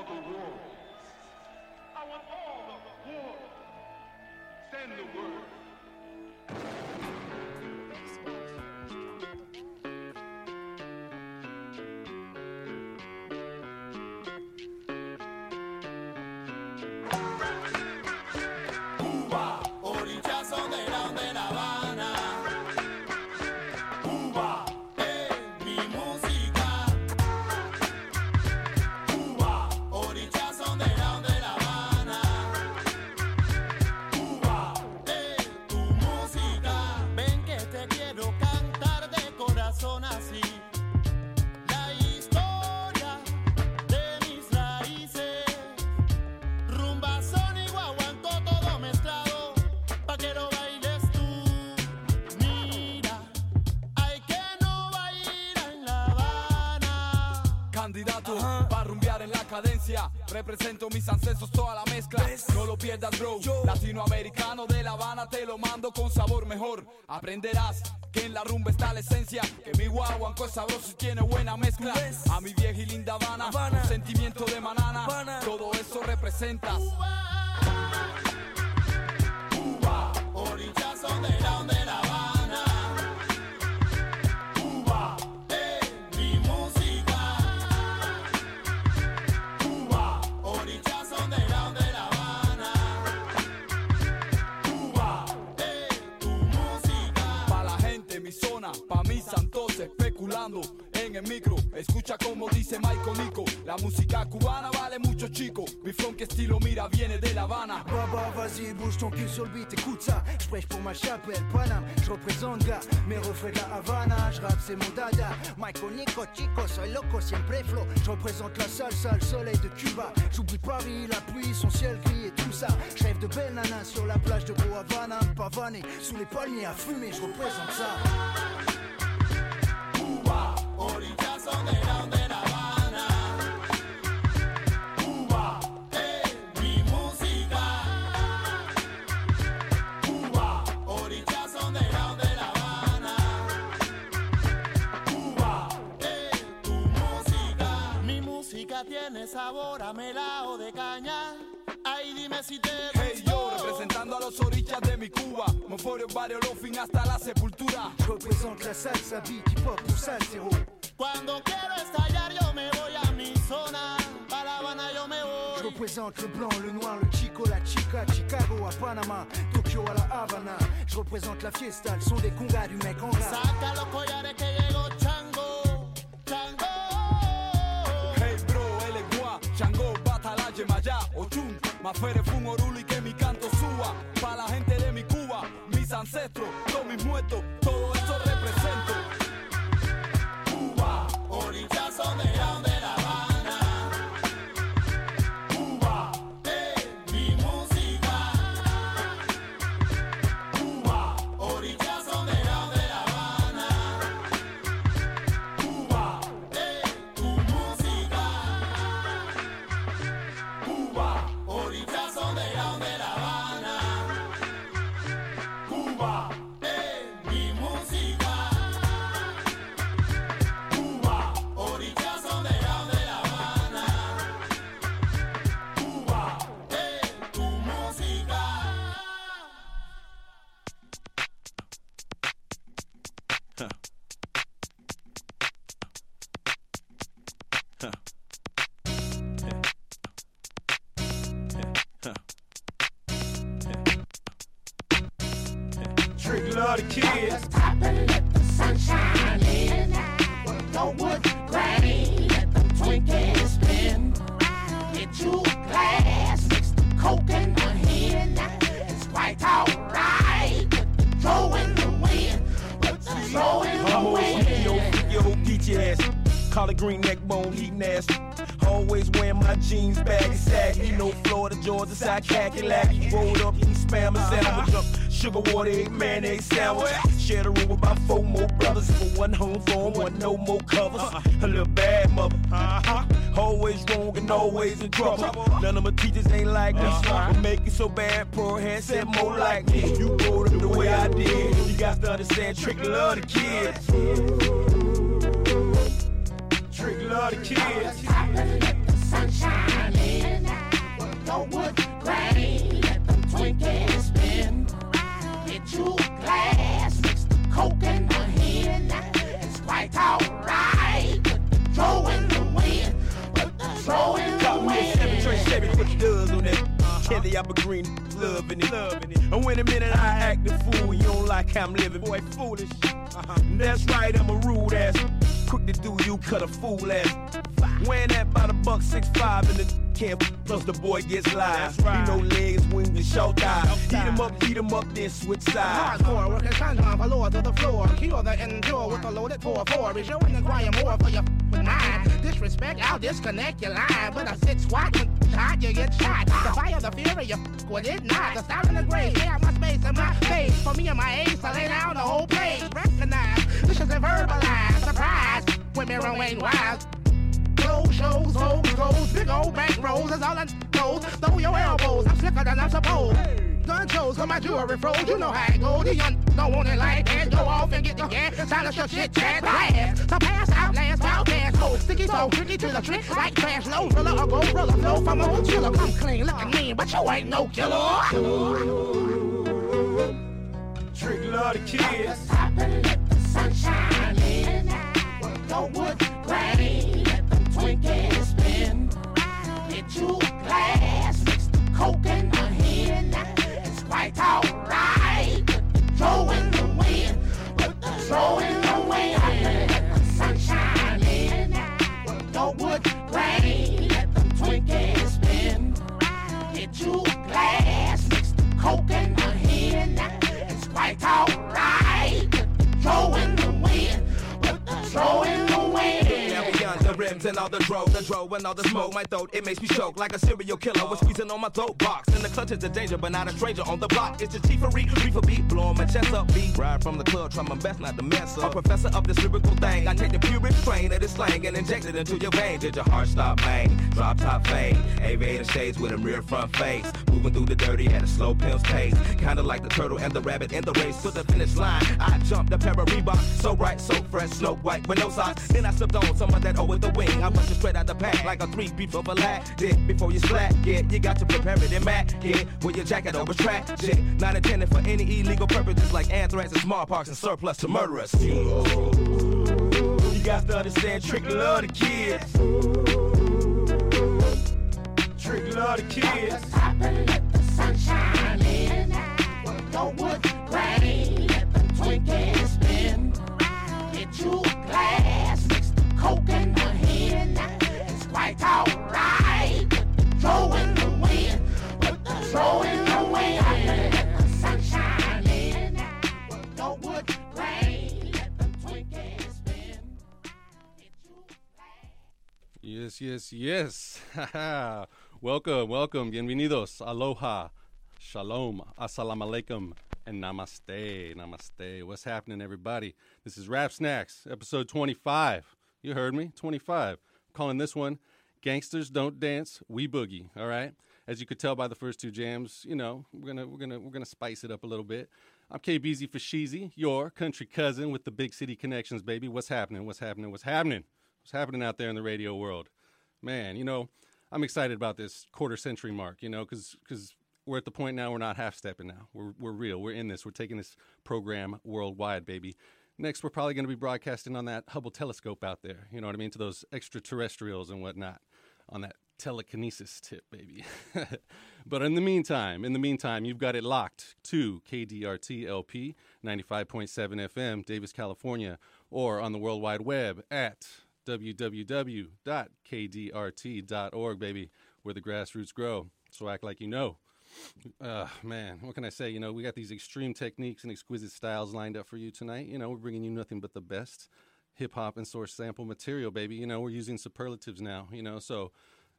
I want all the world. Send the word. Cadencia. Represento mis ancestros, toda la mezcla. No lo pierdas, bro. Latinoamericano de La Habana te lo mando con sabor mejor. Aprenderás que en la rumba está la esencia. Que mi guaguanco es sabroso y tiene buena mezcla. A mi vieja y linda Habana, un sentimiento de manana. Todo eso representas. Escucha como dice Michael Nico. La música cubana vale mucho, chico. Mi funk estilo, mira, viene de La Habana. Baba, vas-y, bouge ton cul sur le beat, écoute ça. Je prêche pour ma chapelle, Paname. Je représente gars, mes refrains de la Havana. Je rappe, c'est mon dada. Michael Nico, chico, soy loco, siempre flow. Je représente la salsa, le soleil de Cuba. J'oublie Paris, la pluie, son ciel gris et tout ça. Je de belles nanas sur la plage de Havana. Pavané, sous les palmiers à fumer, je représente ça. Tiene sabor a melao de caña Ay, dime si te Hey yo, representando a los orillas de mi Cuba. Moforio, barrio, fin hasta la sepultura. Je représente la salsa, beat, hip hop salsero. Cuando quiero estallar yo me voy a mi zona Pa' La Habana yo me Je voy représente le blanc, le noir, le chico, la chica, Chicago à Panama, Tokyo à la Havana. Je représente la fiesta, le son des congas du mec en. Saca los collares que llegó Ochun, Mafere, Fun, Oruli, que mi canto suba. Pa' la gente de mi Cuba, mis ancestros, todos mis muertos, todo love foolish. Uh-huh. That's right, I'm a rude ass. Quick to do you, cut a fool ass. Weighing that by the buck six five in the camp, plus the boy gets live. He no legs, wings, and short thighs. Heat him up, heat him up, then switch sides. Hardcore, working for lower to the floor. Cure the endure with the loaded 4-4. Be showing the choir more for your f***ing mind. Disrespect, I'll disconnect your line. But a six swat when hot, you get shot. The fire, the fury, you f- with it not. The style in the grave, out my space and my face. For me and my ace, I lay down the whole page. Recognize, this is a verbalized surprise. Mirror Wayne Wild. Close shows, hoes, goes, big old bank rolls, that's all I knows. Throw your elbows, I'm slicker than I'm supposed. Gun shows, cause my jewelry froze, you know how it goes. The young don't want it like that. Go off and get the gas, silence your shit, chat, blast. So pass out, last out, gas, oh, sticky so tricky to the trick, like trash, low, roller, or go, roller, flow from a chiller. Come clean, looking mean, but you ain't no killer. Trick love the kids. Stop and let the sun shine in. No wood grain, let them Twinkies put and all the dro, the dro and all the smoke, my throat it makes me choke like a serial killer. Was squeezing on my throat box. In the clutches of danger, but not a stranger on the block. It's the chiefery, reefer beat, blowing my chest up, beat. Ride from the club, try my best not to mess up. A professor of this lyrical thing, I take the purest strain of this slang and inject it into your veins. Did your heart stop bang? Drop top fade, aviator shades with a rear front face. Moving through the dirty at a slow pim's pace. Kinda like the turtle and the rabbit in the race to the finish line. I jumped the pair of Reebok, so bright, so fresh, snow white with no socks. Then I slipped on some of that O with the wing. I it straight out the pack like a three beef of a. Did before you splat, yeah, you got to prepare it in mat. Yeah, with your jacket over track. Shit, not intended for any illegal purposes like anthrax and smallpox and surplus to murderers. You got to understand, trick love the kids. Trick love the kids. And let the sun shine in. Wood grain, let them Twinkies spin. Get you Yes, yes, yes. welcome, welcome. Bienvenidos. Aloha. Shalom. Assalamu alaikum. And namaste. Namaste. What's happening, everybody? This is Rap Snacks, episode 25. You heard me? 25. I'm calling this one Gangsters Don't Dance, We Boogie. All right? As you could tell by the first two jams, you know, we're gonna we're gonna we're gonna spice it up a little bit. I'm KBZ for Sheezy, your country cousin with the big city connections, baby. What's happening? What's happening? What's happening? What's happening out there in the radio world? Man, you know, I'm excited about this quarter century mark, you know, because we're at the point now we're not half stepping now. We're, we're real. We're in this. We're taking this program worldwide, baby. Next, we're probably going to be broadcasting on that Hubble telescope out there, you know what I mean, to those extraterrestrials and whatnot on that telekinesis tip, baby. but in the meantime, in the meantime, you've got it locked to KDRT LP 95.7 FM, Davis, California, or on the World Wide Web at www.kdrt.org, baby, where the grassroots grow. So act like you know. Uh, man, what can I say? You know, we got these extreme techniques and exquisite styles lined up for you tonight. You know, we're bringing you nothing but the best hip hop and source sample material, baby. You know, we're using superlatives now, you know, so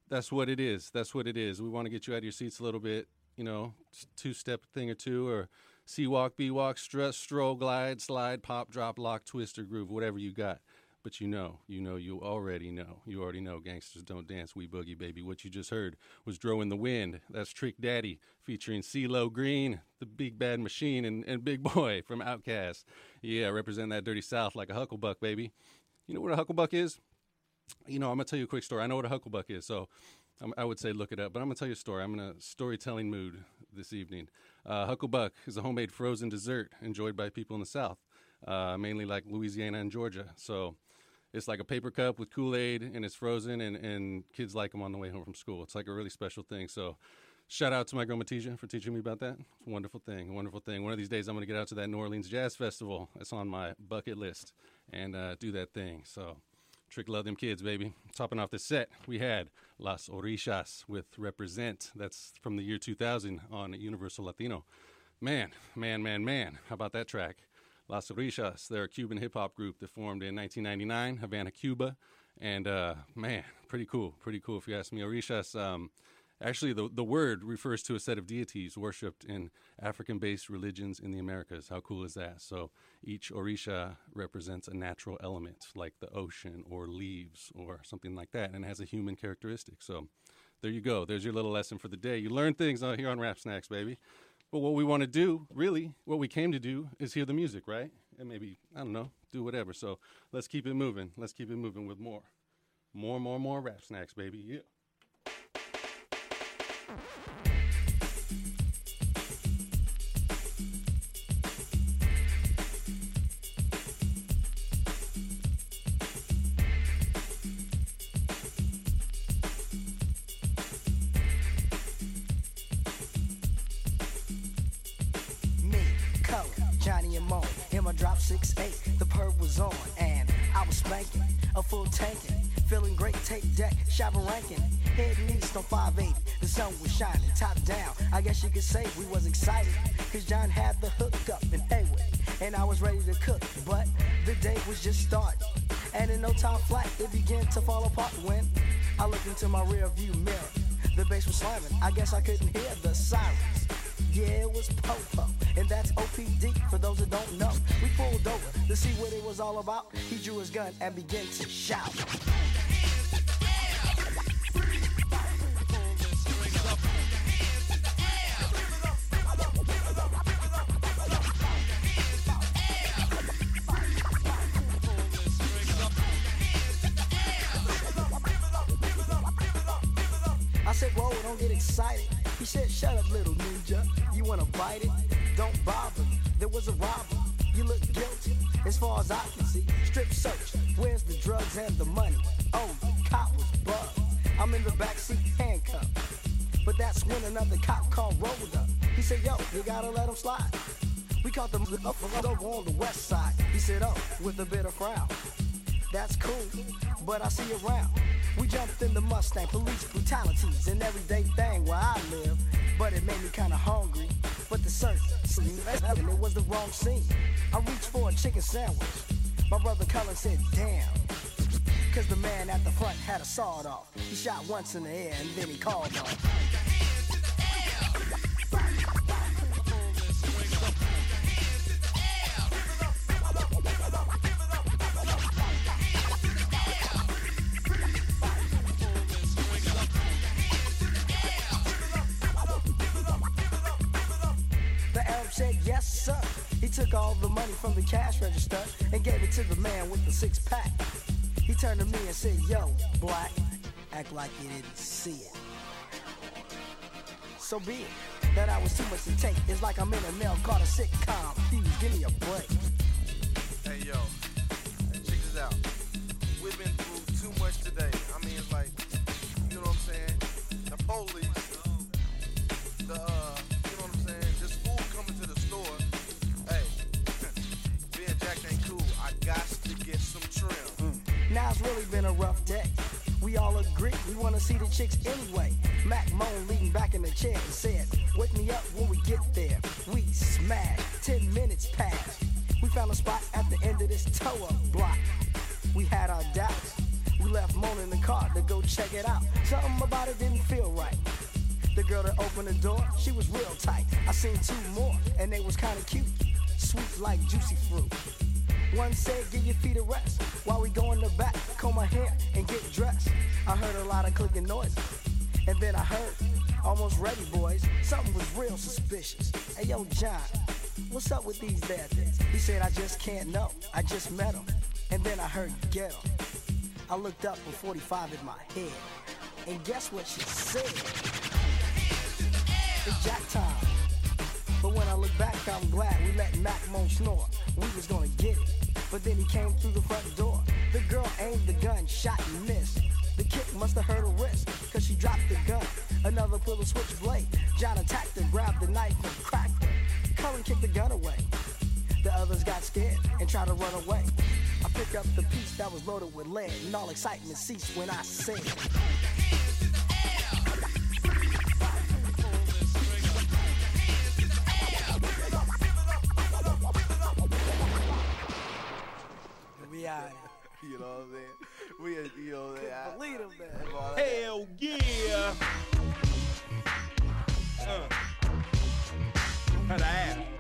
that's what it is. That's what it is. We want to get you out of your seats a little bit, you know, two step thing or two, or C walk, B walk, strut, stroll, glide, slide, pop, drop, lock, twist, or groove, whatever you got. But you know, you know, you already know. You already know gangsters don't dance, we boogie, baby. What you just heard was Dro in the Wind. That's Trick Daddy featuring CeeLo Green, the big bad machine, and, and Big Boi from Outkast. Yeah, represent that dirty South like a hucklebuck, baby. You know what a hucklebuck is? You know, I'm gonna tell you a quick story. I know what a hucklebuck is, so I would say look it up. But I'm gonna tell you a story. I'm in a storytelling mood this evening. Uh, hucklebuck is a homemade frozen dessert enjoyed by people in the South, uh, mainly like Louisiana and Georgia. So It's like a paper cup with Kool Aid, and it's frozen, and, and kids like them on the way home from school. It's like a really special thing. So, shout out to my girl Matija for teaching me about that. It's a wonderful thing, wonderful thing. One of these days, I'm going to get out to that New Orleans Jazz Festival. It's on my bucket list, and uh, do that thing. So, Trick love them kids, baby. Topping off the set, we had Las Orishas with Represent. That's from the year 2000 on Universal Latino. Man, man, man, man. How about that track? Las Orishas, they're a Cuban hip hop group that formed in 1999, Havana, Cuba. And uh, man, pretty cool, pretty cool if you ask me. Orishas, um, actually, the, the word refers to a set of deities worshipped in African based religions in the Americas. How cool is that? So each Orisha represents a natural element, like the ocean or leaves or something like that, and has a human characteristic. So there you go. There's your little lesson for the day. You learn things uh, here on Rap Snacks, baby. But what we want to do, really, what we came to do is hear the music, right? And maybe, I don't know, do whatever. So let's keep it moving. Let's keep it moving with more. More, more, more rap snacks, baby. Yeah. Say we was excited, cause John had the hookup in Hayward, and I was ready to cook. But the day was just starting, and in no time flat, it began to fall apart when I looked into my rear view mirror. The bass was slamming, I guess I couldn't hear the sirens. Yeah, it was Popo, and that's OPD for those that don't know. We pulled over to see what it was all about. He drew his gun and began to shout. Excited. He said, shut up, little ninja. You wanna bite it? Don't bother. There was a robber. You look guilty. As far as I can see, strip search. Where's the drugs and the money? Oh, the cop was bugged. I'm in the backseat handcuffed. But that's when another cop called rolled up. He said, yo, you gotta let him slide. We caught them up over on the west side. He said, oh, with a bit of frown. That's cool, but I see you around. We jumped in the Mustang, police brutalities, an everyday thing where I live. But it made me kinda hungry. But the search, it was the wrong scene. I reached for a chicken sandwich. My brother Cullen said, damn. Cause the man at the front had a sawed off. He shot once in the air and then he called off. With the six pack. He turned to me and said, yo, black, act like you didn't see it. So be it. That I was too much to take. It's like I'm in a Nell Carter sitcom. Please give me a break. Hey yo, check this out. We've been through too much today. Been a rough day. We all agree we wanna see the chicks anyway. Mac Moan leaning back in the chair and said, Wake me up when we get there. We smashed. Ten minutes passed. We found a spot at the end of this tow up block. We had our doubts. We left Moan in the car to go check it out. Something about it didn't feel right. The girl that opened the door, she was real tight. I seen two more, and they was kinda cute. Sweet like juicy fruit. One said, give your feet a rest while we go in the back, comb my hair and get dressed. I heard a lot of clicking noises, and then I heard, almost ready, boys. Something was real suspicious. Hey, yo, John, what's up with these bad things? He said, I just can't know. I just met him, and then I heard get 'em. I looked up with 45 in my head, and guess what she said? It's Jack time. But when I look back, I'm glad we let Mac Mo snore. We was gonna get it. But then he came through the front door. The girl aimed the gun, shot and missed. The kick must have hurt her wrist, cause she dropped the gun. Another pulled a switchblade. John attacked her, grabbed the knife and cracked her. Cullen kicked the gun away. The others got scared and tried to run away. I picked up the piece that was loaded with lead, and all excitement ceased when I said, We out. You know what I'm saying? We, you know, Couldn't believe him, man. Hell yeah. Uh. How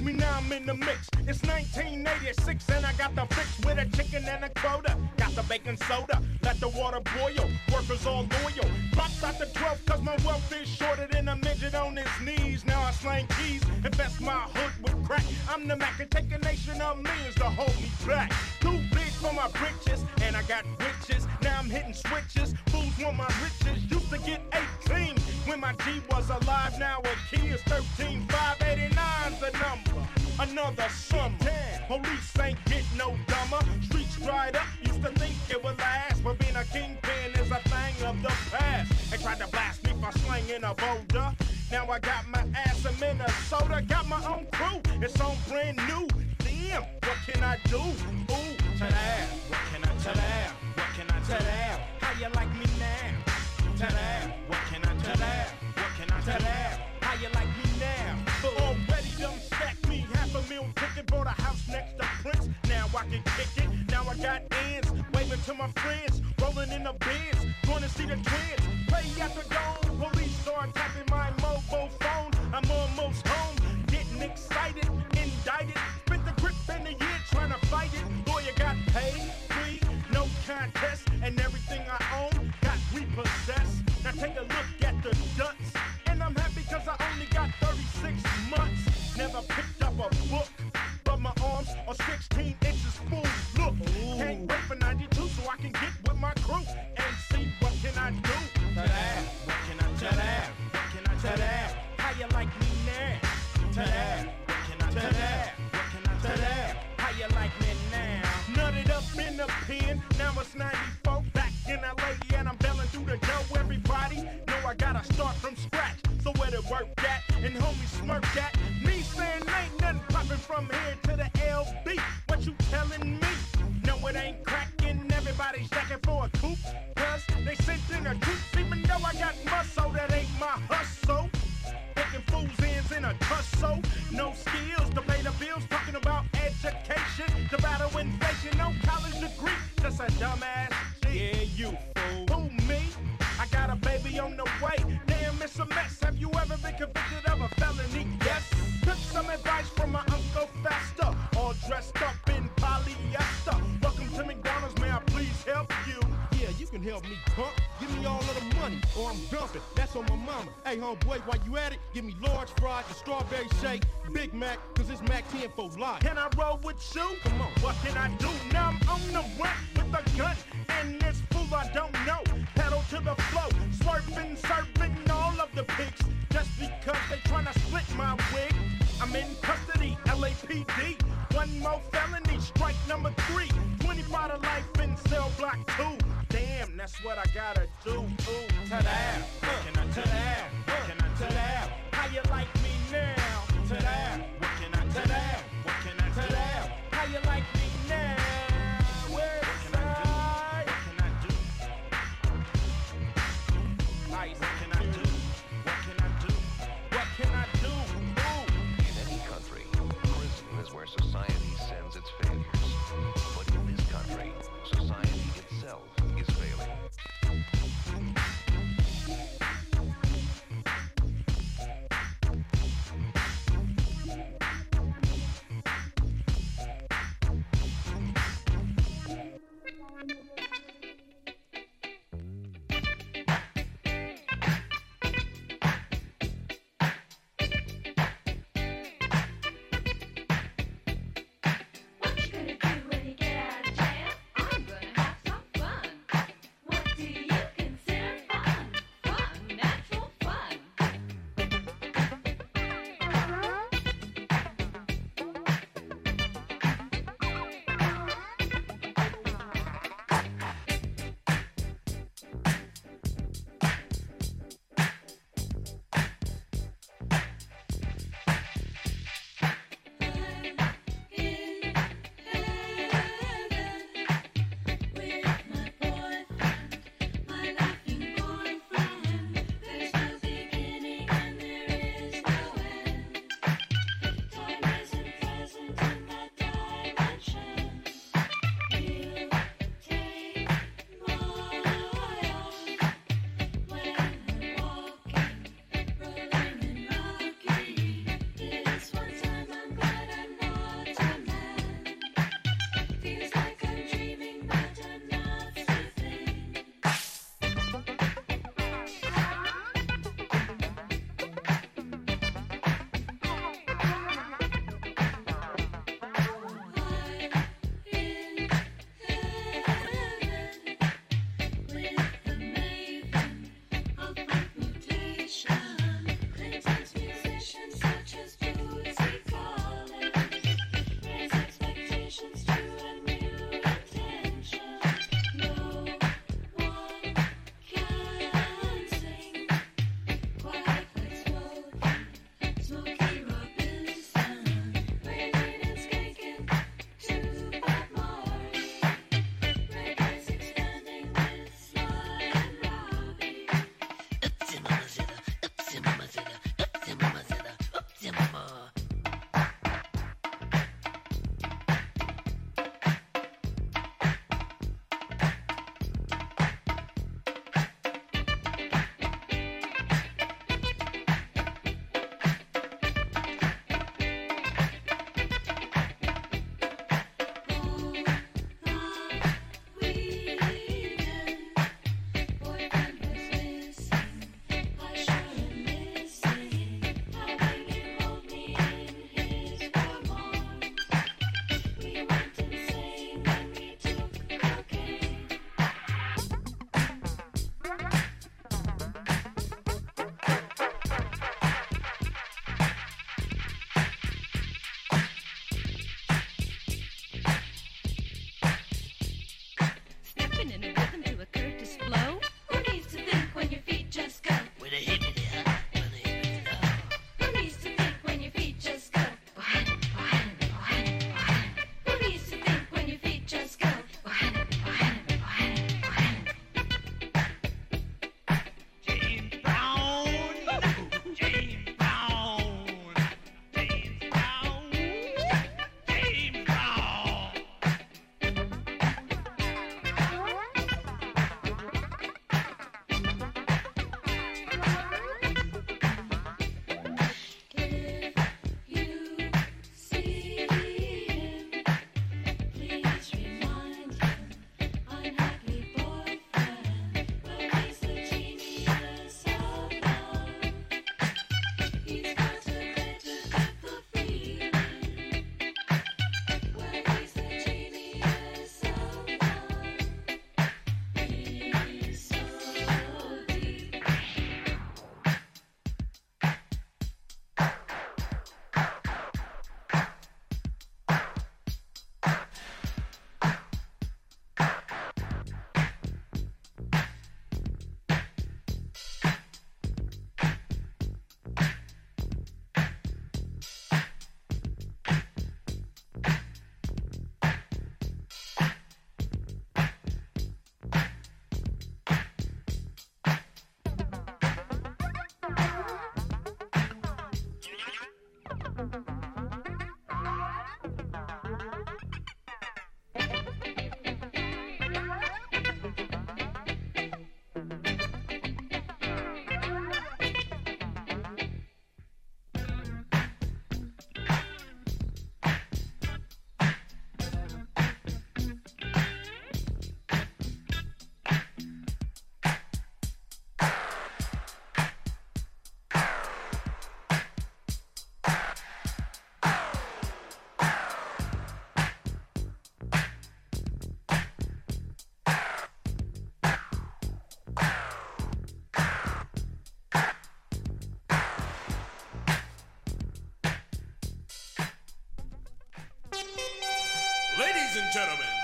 Me now? I'm in the mix. It's 1986 and I got the fix with a chicken and a quota. Got the baking soda, let the water boil. Workers all loyal. Pops out the 12 cause my wealth is shorter than a midget on his knees. Now I slang keys, invest my hood with crack. I'm the Mac and take a nation of millions to hold me back. Too big for my britches and I got riches. Now I'm hitting switches. Fools want my riches. Used to get 18 when my G was alive. Now a key is 13. 589's the number. Another summer. Police ain't get no dumber. Streets dried up. Used to think it would last. But being a kingpin is a thing of the past. They tried to blast me for slinging a boulder. Now I got my ass in Minnesota. Got my own crew. It's on brand new. Damn, what can I do? Ooh, that. What can I that? What can I that? How you like me now? That. What can I that? What can I to I can kick it. Now I got ends. Waving to my friends. Rolling in the bins. Going to see the twins. Play the dome. Police start tapping my mobile phone. I'm almost home. Getting excited. Indicted. Spent the grip in the year trying to fight it. Lawyer got paid. Free. No contest. How you like me now? Nutted up in the pen, now it's 94 back in LA and I'm belling through the dough. Everybody know I gotta start from scratch. So where to work at? And homie smirk at Hey, homeboy, while you at it, give me large fries, a strawberry shake, Big Mac, cause it's Mack 10 for life. Can I roll with you? Come on. What can I do? Now I'm on the run with a gun. And this fool I don't know. Pedal to the flow. Swerving, serving all of the pigs. Just because they tryna split my wig. I'm in custody, LAPD. One more felony, strike number three. 25 to life in cell block two. Damn, that's what I gotta do. Ooh. What can I? What can I that? How you like Ladies and gentlemen,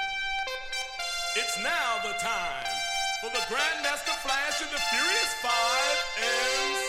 it's now the time for the Grandmaster Flash and the Furious Five and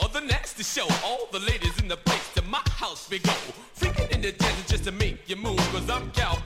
show the nasty show. All the ladies in the place to my house we go. Freaking in the desert just to make you move, cause I'm cowboy.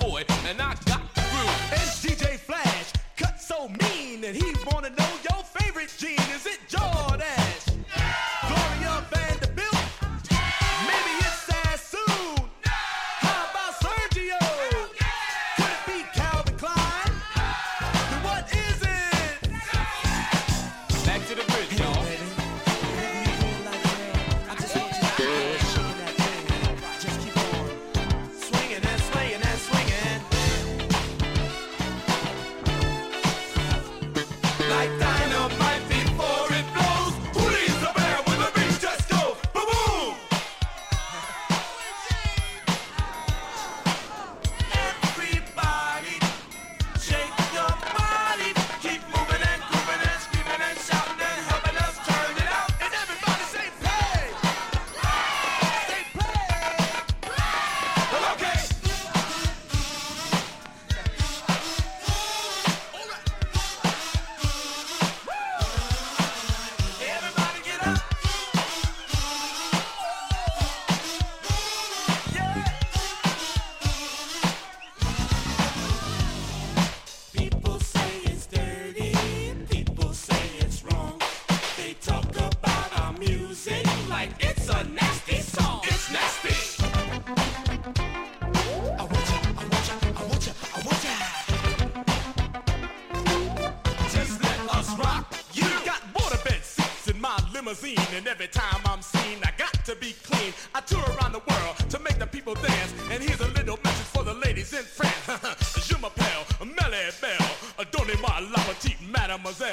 People dance, and here's a little message for the ladies in France. Je m'appelle Melle Mel, uh, donnez-moi la petite mademoiselle.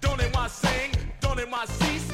Donnez-moi sing, donnez-moi cease,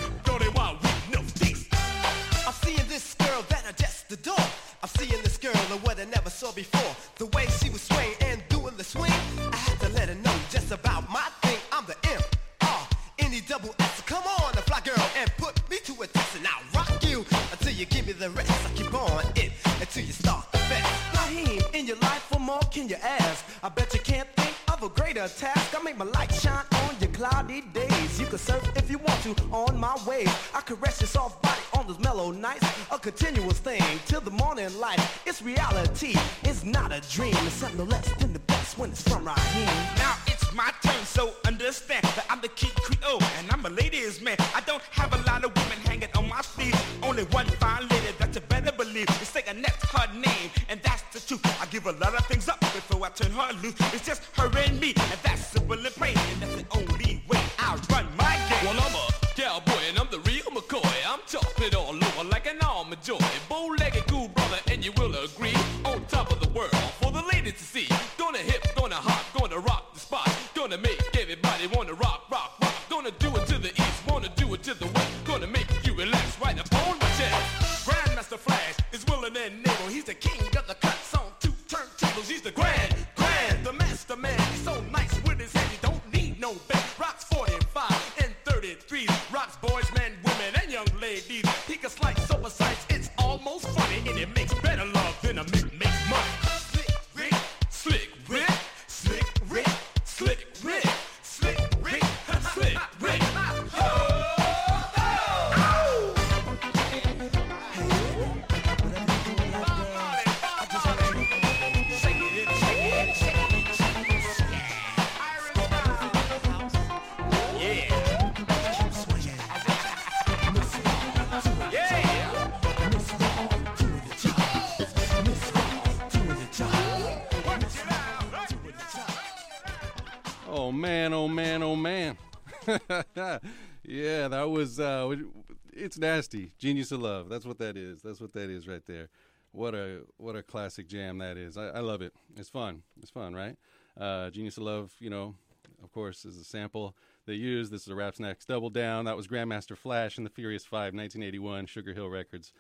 it's nasty. Genius of Love. That's what that is. That's what that is right there. What a what a classic jam that is. I, I love it. It's fun. It's fun, right? Uh Genius of Love, you know, of course, is a sample they used. This is a Rap Snacks Double Down. That was Grandmaster Flash and the Furious Five, 1981, Sugar Hill Records.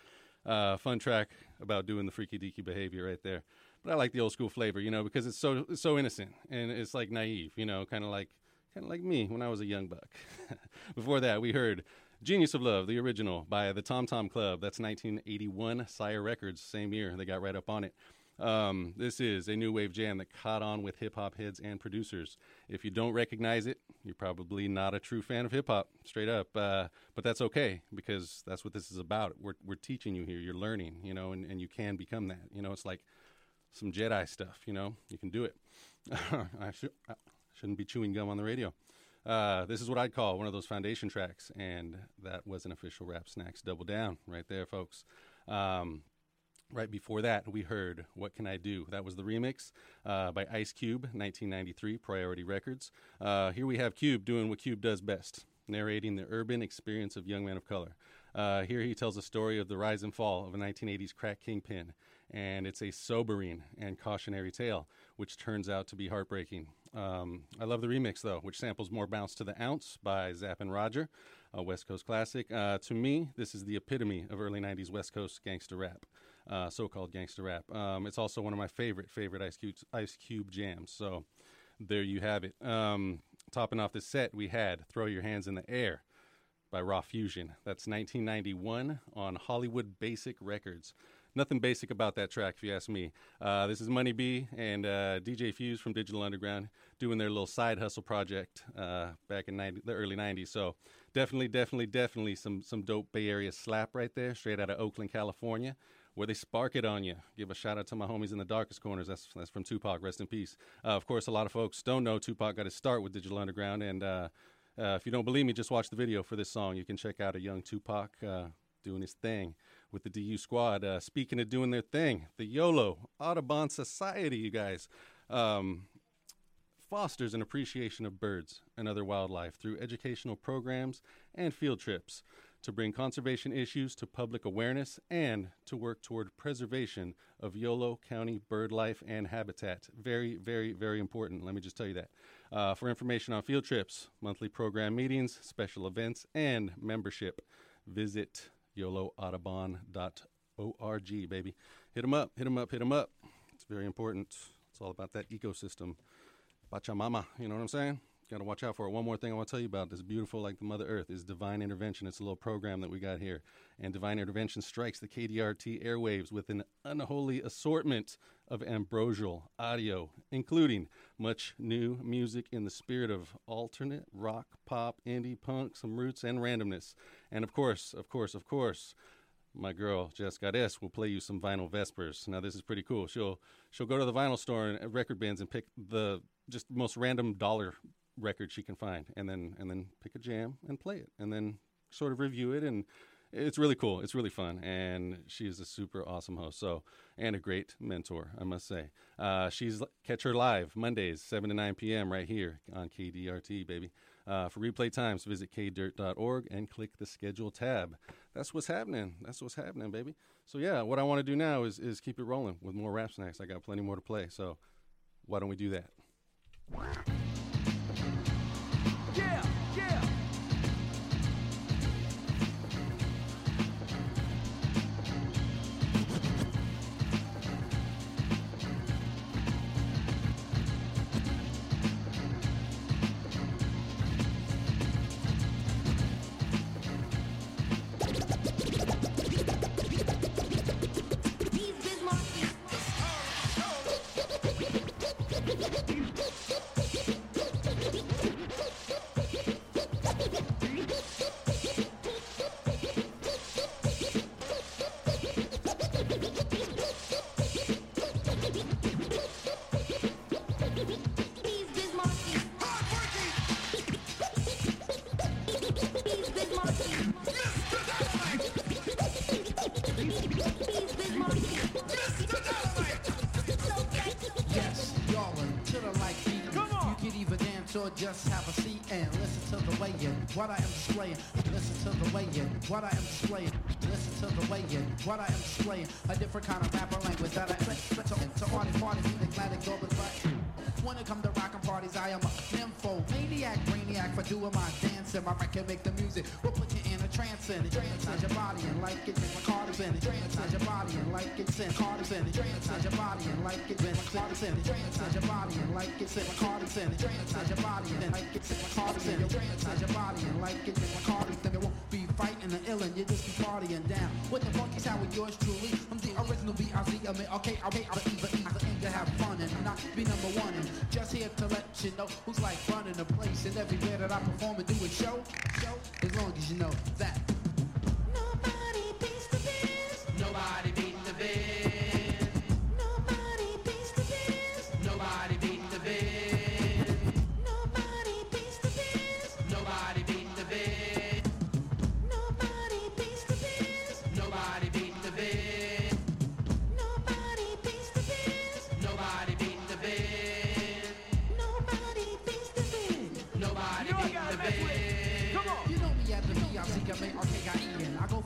Uh, fun track about doing the freaky deaky behavior right there. But I like the old school flavor, you know, because it's so it's so innocent and it's like naive, you know, kind of like kind of like me when I was a young buck. Before that, we heard Genius of Love, the original by the Tom Tom Club. That's 1981, Sire Records, same year. They got right up on it. Um, this is a new wave jam that caught on with hip hop heads and producers. If you don't recognize it, you're probably not a true fan of hip hop, straight up. Uh, but that's okay because that's what this is about. We're, we're teaching you here. You're learning, you know, and, and you can become that. You know, it's like some Jedi stuff, you know, you can do it. I, I shouldn't be chewing gum on the radio. Uh, this is what I'd call one of those foundation tracks, and that was an official Rap Snacks Double Down right there, folks. Um, Right before that, we heard What Can I Do? That was the remix uh, by Ice Cube, 1993, Priority Records. Uh, here we have Cube doing what Cube does best, narrating the urban experience of young men of color. Uh, here he tells a story of the rise and fall of a 1980s crack kingpin, and it's a sobering and cautionary tale, which turns out to be heartbreaking. Um, I love the remix, though, which samples More Bounce to the Ounce by Zapp and Roger, a West Coast classic. Uh, to me, this is the epitome of early 90s West Coast gangster rap uh, so-called gangster rap. Um, it's also one of my favorite favorite Ice Cube Ice Cube jams. So there you have it. Um, topping off the set, we had "Throw Your Hands in the Air" by Raw Fusion. That's 1991 on Hollywood Basic Records. Nothing basic about that track, if you ask me. Uh, this is Money B and uh, DJ Fuse from Digital Underground doing their little side hustle project uh, back in 90, the early 90s. So definitely, definitely, definitely some some dope Bay Area slap right there, straight out of Oakland, California where they spark it on you. Give a shout out to my homies in the darkest corners. That's that's from Tupac. Rest in peace. Uh, of course, a lot of folks don't know Tupac got his start with Digital Underground, and uh, uh, if you don't believe me, just watch the video for this song. You can check out a young Tupac doing his thing with the DU Squad. Uh, speaking of doing their thing, the YOLO Audubon Society, you guys. Um, fosters an appreciation of birds and other wildlife through educational programs and field trips. to bring conservation issues to public awareness and to work toward preservation of Yolo County bird life and habitat. Very, very, very important. Let me just tell you that. Uh, for information on field trips, monthly program meetings, special events, and membership, visit yoloaudubon.org, baby. Hit them up, hit them up, hit them up. It's very important. It's all about that ecosystem. Pachamama, you know what I'm saying? Got to watch out for it. One more thing I want to tell you about this beautiful, like the Mother Earth, is Divine Intervention. It's a little program that we got here. And Divine Intervention strikes the KDRT airwaves with an unholy assortment of ambrosial audio, including much new music in the spirit of alternate rock, pop, indie, punk, some roots, and randomness. And of course, of course, of course, my girl Jessica S will play you some vinyl Vespers. Now this is pretty cool. She'll she'll go to the vinyl store and uh, record bins and pick the just most random dollar record she can find, and then and then pick a jam and play it, and then sort of review it, and it's really cool. It's really fun, and she is a super awesome host. So and a great mentor, I must say. Uh, she's catch her live Mondays, seven to nine p.m. right here on KDRT, baby. Uh, for replay times, visit kdirt.org and click the schedule tab. That's what's happening. That's what's happening, baby. So yeah, what I want to do now is is keep it rolling with more rap snacks. I got plenty more to play. So why don't we do that? Yeah, yeah. Just have a seat and listen to the way in what I am displaying. Listen to the way in what I am displaying. Listen to the way in what I am displaying. A different kind of rapper language that I play. To, to party party music, glad it go but right. When it come to rockin' parties, I am a nympho, maniac, brainiac for doing my dancing. My record make the music, will put you in a trance it. Drainatize your body and like it, then my Cardi's in it. Drainatize your body and like it's in Cardi's in it. Drainatize your body and like it, then my Cardi's in it. Drainatize your body and like it's in my Cardi's in it. Drainatize your body and like it's in my Cardi's in it. Drainatize your body and like it, then my Cardi's then it won't be fighting the illin', you just be partying down. With the funky sound with yours truly, I'm the original B.I.Z. I mean, okay, I'll make the either either aim to have fun and not be number one. And just here to let you know who's like running the place and everywhere that I perform and do a show, show, as long as you know that.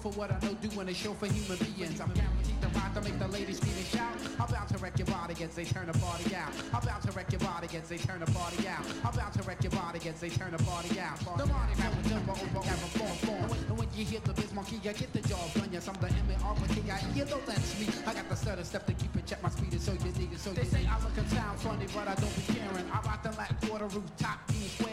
For what I know, doing a show for human beings. I'm guaranteed to rock to make the ladies scream and shout. I'm bound to wreck your body as they turn the party out. I'm bound to wreck your body as they turn the party out. I'm bound to wreck your body as they turn the party out. The with jumbo over have a form form. And when you hear the Biz Markie, you get the job done. Yes, I'm the M.A.R. with K.I.E. You know that's me. I got the stutter step to keep it check my speed is so you dig. So they say I look and sound funny, but I don't be caring. I rock the Latin quarter rooftop, Bean Square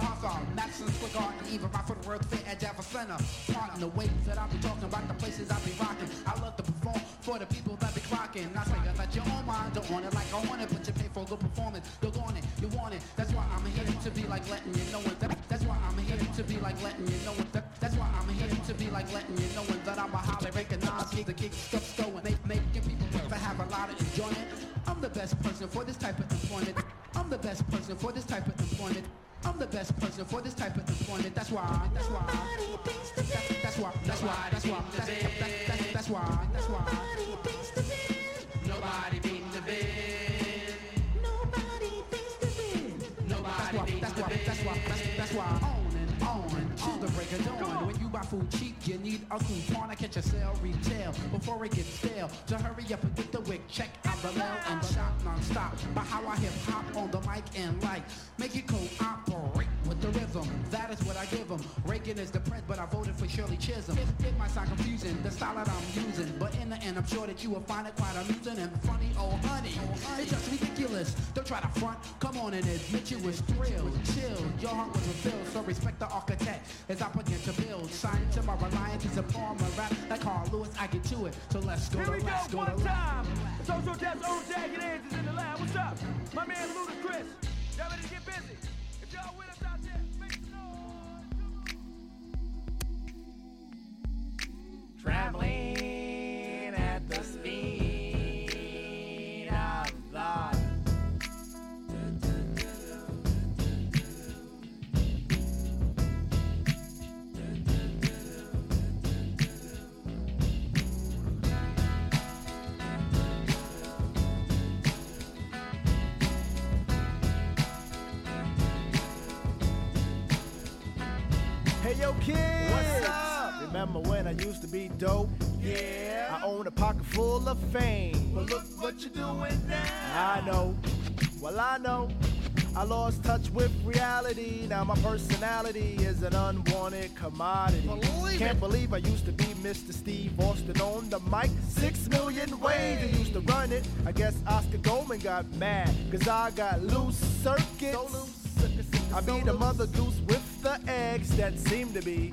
Hawthorne, Madison Square Garden, even for the World Fair at Javits Center. Part in the ways that I be talking about the places I be rocking. I love to perform for the people that be clocking. I say I let your own mind don't want it like I want it, but you pay for the performance. You're on it, you want it. That's why I'm here to be like letting you know it. That, that's why I'm here to be like letting you know it. That, that's why I'm here to be like letting you know it. That I'm a highly recognized gig, the kick stuff going, make, making people to have a lot of enjoyment. I'm the best person for this type of employment. I'm the best person for this type of employment. I'm the best person for this type of employment. That's why. That's why. That's, that's why. That's why. That's why. That's, that's, that's, why. That's why. Nobody beats the biz. Nobody beats the biz. Nobody beats the biz. That's why. That's why. That's, why. On and on to the break of dawn. When you about food cheap, you need a coupon to catch a sale retail before it gets stale. So hurry up and get the wick, check out the mail and shop non-stop. By how I hip hop on the mic and like, make it cooperate with the rhythm. That is what I give them. Reagan is the prince, but I voted for Shirley Chisholm. It, it might sound confusing, the style that I'm using, but in the end, I'm sure that you will find it quite amusing and funny. Oh, honey, it's just ridiculous. Don't try to front. Come on and admit you was thrilled, chill. Your heart was fulfilled, so respect the architect as I begin to build. Sign to my reliance is a form of rap like Carl Lewis. I get to it, so let's go Here to we go, go one time. So So Def's own Jagged Edge is in the lab. What's up? My man Ludacris. Y'all ready to get busy? Traveling at the speed of thought. Hey yo, kid. What's up? Remember when I used to be dope? Yeah. I own a pocket full of fame. But look what you're doing now. I know. Well, I know. I lost touch with reality. Now my personality is an unwanted commodity. Believe Can't it. believe I used to be Mr. Steve Austin on the mic. Six million ways I used to run it. I guess Oscar Goldman got mad. Cause I got loose circuits. I be the mother goose with the eggs that seem to be.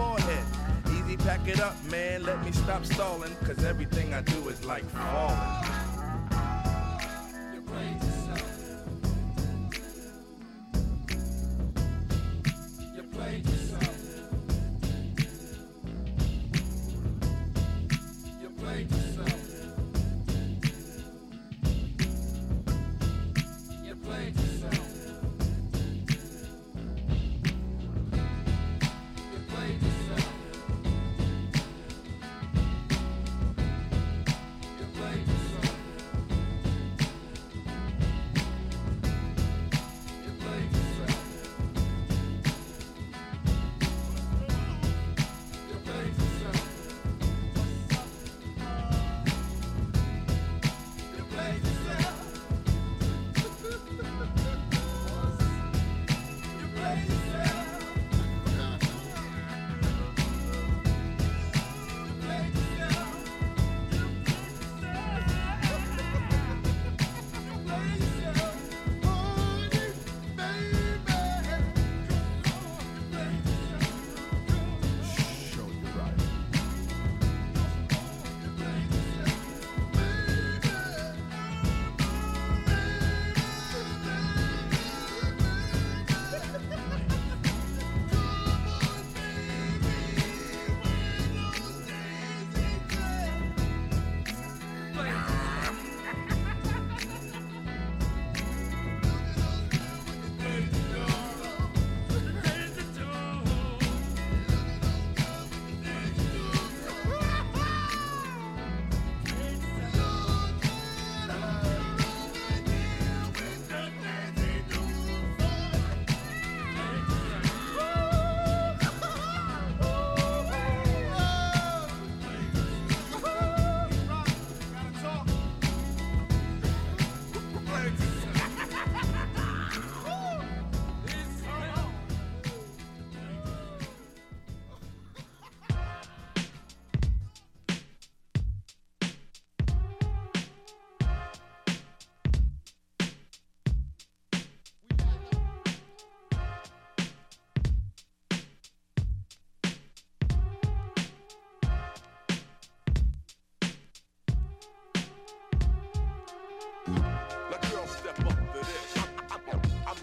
Forehead. Easy pack it up, man. Let me stop stalling, cause everything I do is like falling.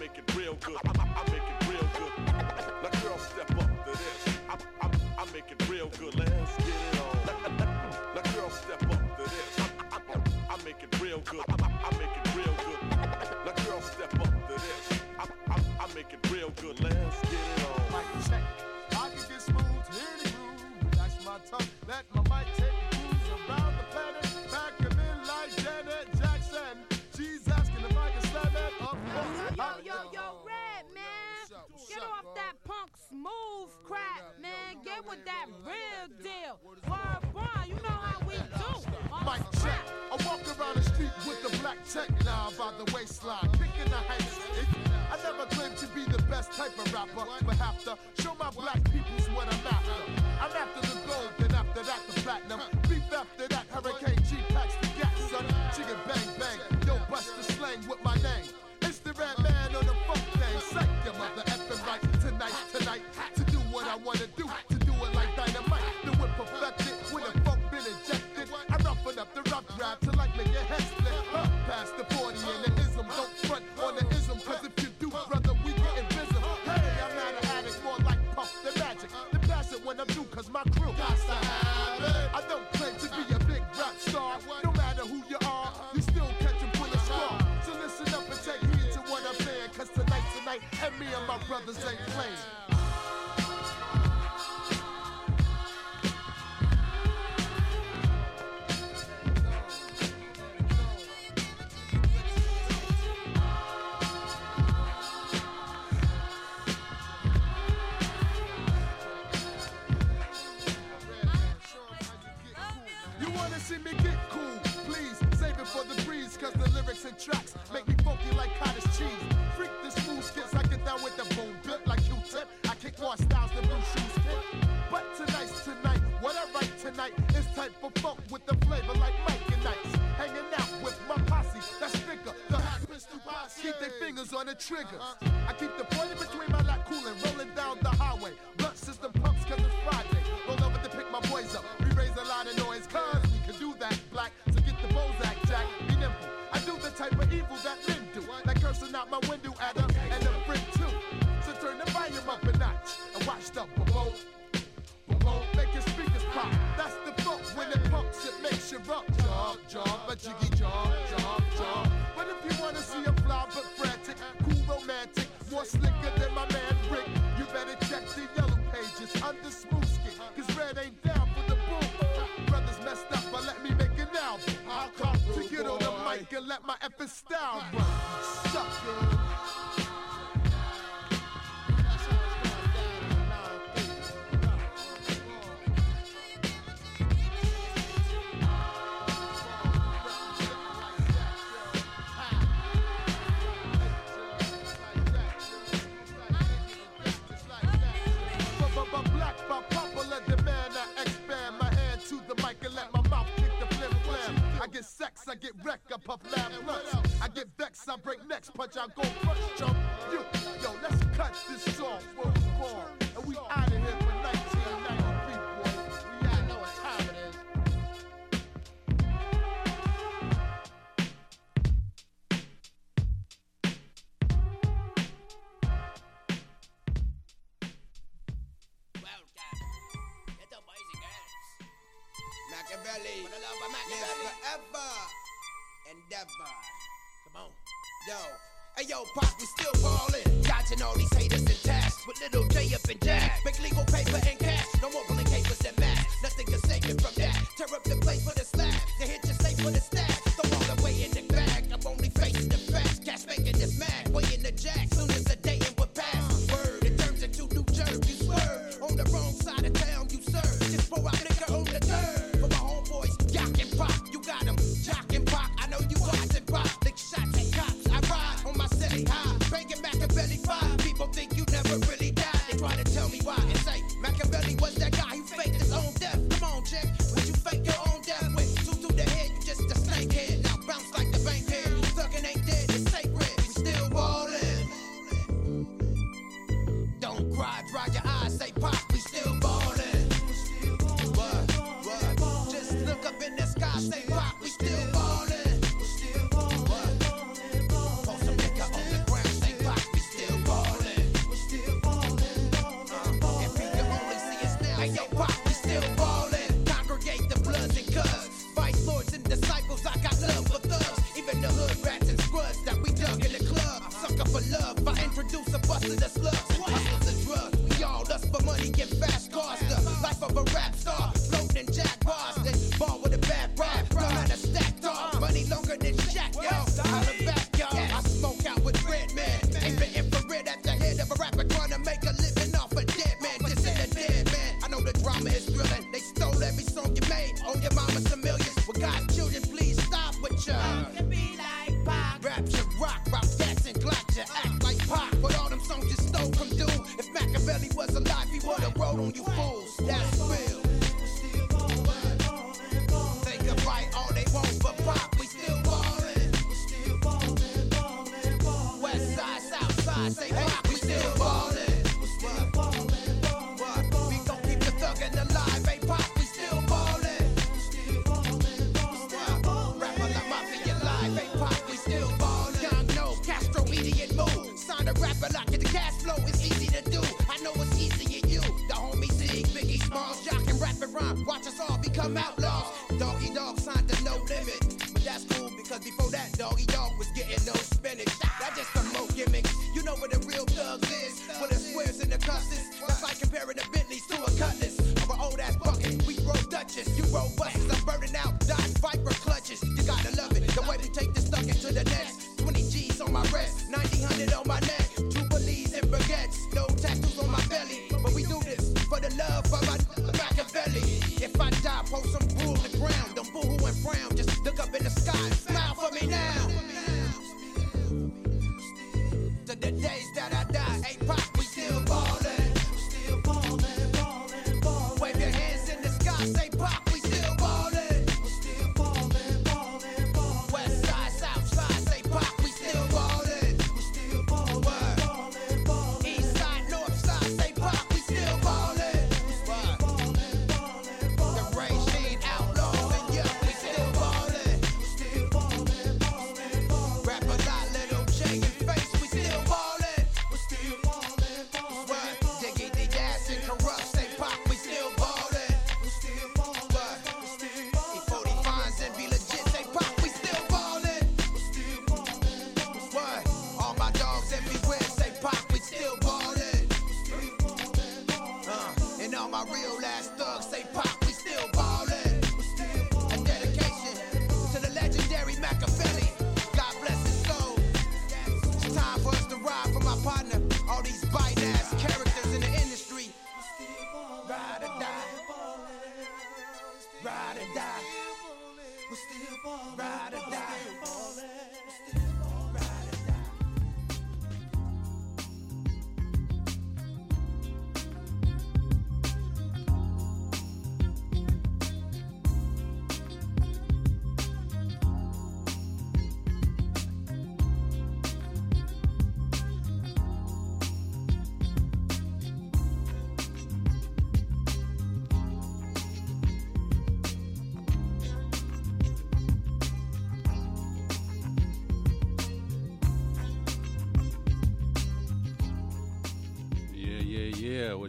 make it real good. I, I, I make it real good. Now, girl, step up to this. I, I, I make it real good, lad. crap, man. Get with that real deal. Word bond, you know how we do. Mic check. I walk around the street with the black tech now by the waistline, kicking the heights. I never claimed to be the best type of rapper, but have to show my black peoples what I'm after. I'm after the gold, then after that the platinum. Beef after that, Hurricane G packs the gas, son. Chicken bang bang, yo bust the slang with my name. brothers ain't playing. my man Rick. You better check the yellow pages under Smooski, cause red ain't down for the boom. Brothers messed up, but let me make an album. I'll come to get on the mic and let my effing style run. Sucker. get wrecked, I puff loud nuts. I get vexed, I break necks, punch, I go first, jump. You, yo, let's cut this song. Where we born, and we out of here for 1993, boy. We all know what time it is. Machiavelli, for the love of forever. Come on. Yo. Hey yo, Pop, we still ballin'. Dodging all these haters and tasks. With little J up and Jack. Make legal paper and cash. No more pulling papers and math. Nothing can save it from that. Tear up the place for the slack. They hit your safe for the stack.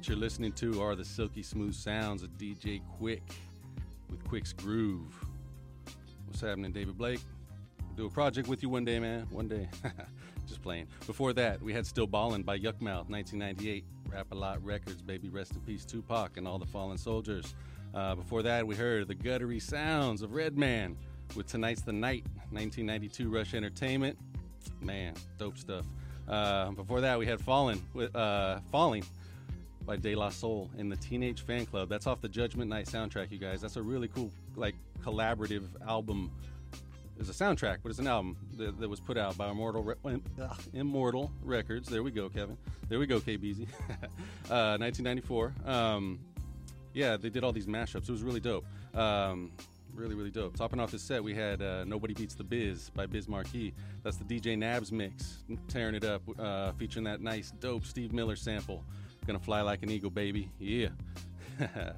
You're listening to are the silky smooth sounds of DJ Quik with Quik's Groove. What's happening, David Blake? Do a project with you one day, man. One day. Just playing. Before that, we had Still Ballin' by Yukmouth, 1998. Rap a Lot Records, baby. Rest in peace, Tupac and all the fallen soldiers. Uh, before that, we heard the guttery sounds of Redman with Tonight's the Night, 1992 Rush Entertainment. Man, dope stuff. Uh, before that, we had Fallen with uh, Falling by De La Soul in the Teenage Fan Club. That's off the Judgment Night soundtrack, you guys. That's a really cool, like, collaborative album. It's a soundtrack, but it's an album that, that was put out by Immortal Re- Immortal Records. There we go, Kevin. There we go, KBZ. uh, 1994. Um, yeah, they did all these mashups. It was really dope. Um, really, really dope. Topping off this set, we had uh, Nobody Beats the Biz by Biz Markie. That's the DJ Nabs mix, tearing it up, uh, featuring that nice, dope Steve Miller sample. Gonna fly like an eagle, baby. Yeah.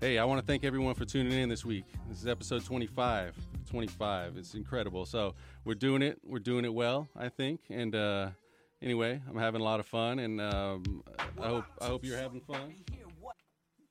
hey, I want to thank everyone for tuning in this week. This is episode 25. 25. It's incredible. So we're doing it. We're doing it well, I think. And uh, anyway, I'm having a lot of fun, and um, I hope I hope you're having fun.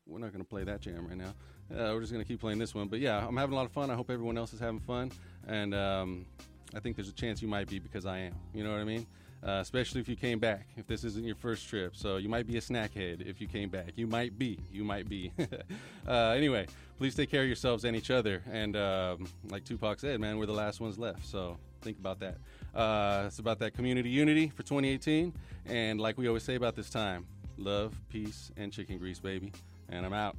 we're not gonna play that jam right now. Uh, we're just gonna keep playing this one. But yeah, I'm having a lot of fun. I hope everyone else is having fun, and um, I think there's a chance you might be because I am. You know what I mean? Uh, especially if you came back. If this isn't your first trip, so you might be a snackhead if you came back. You might be. You might be. uh, anyway, please take care of yourselves and each other. And um, like Tupac said, man, we're the last ones left. So think about that. Uh, it's about that community unity for 2018. And like we always say about this time, love, peace, and chicken grease, baby. And I'm out.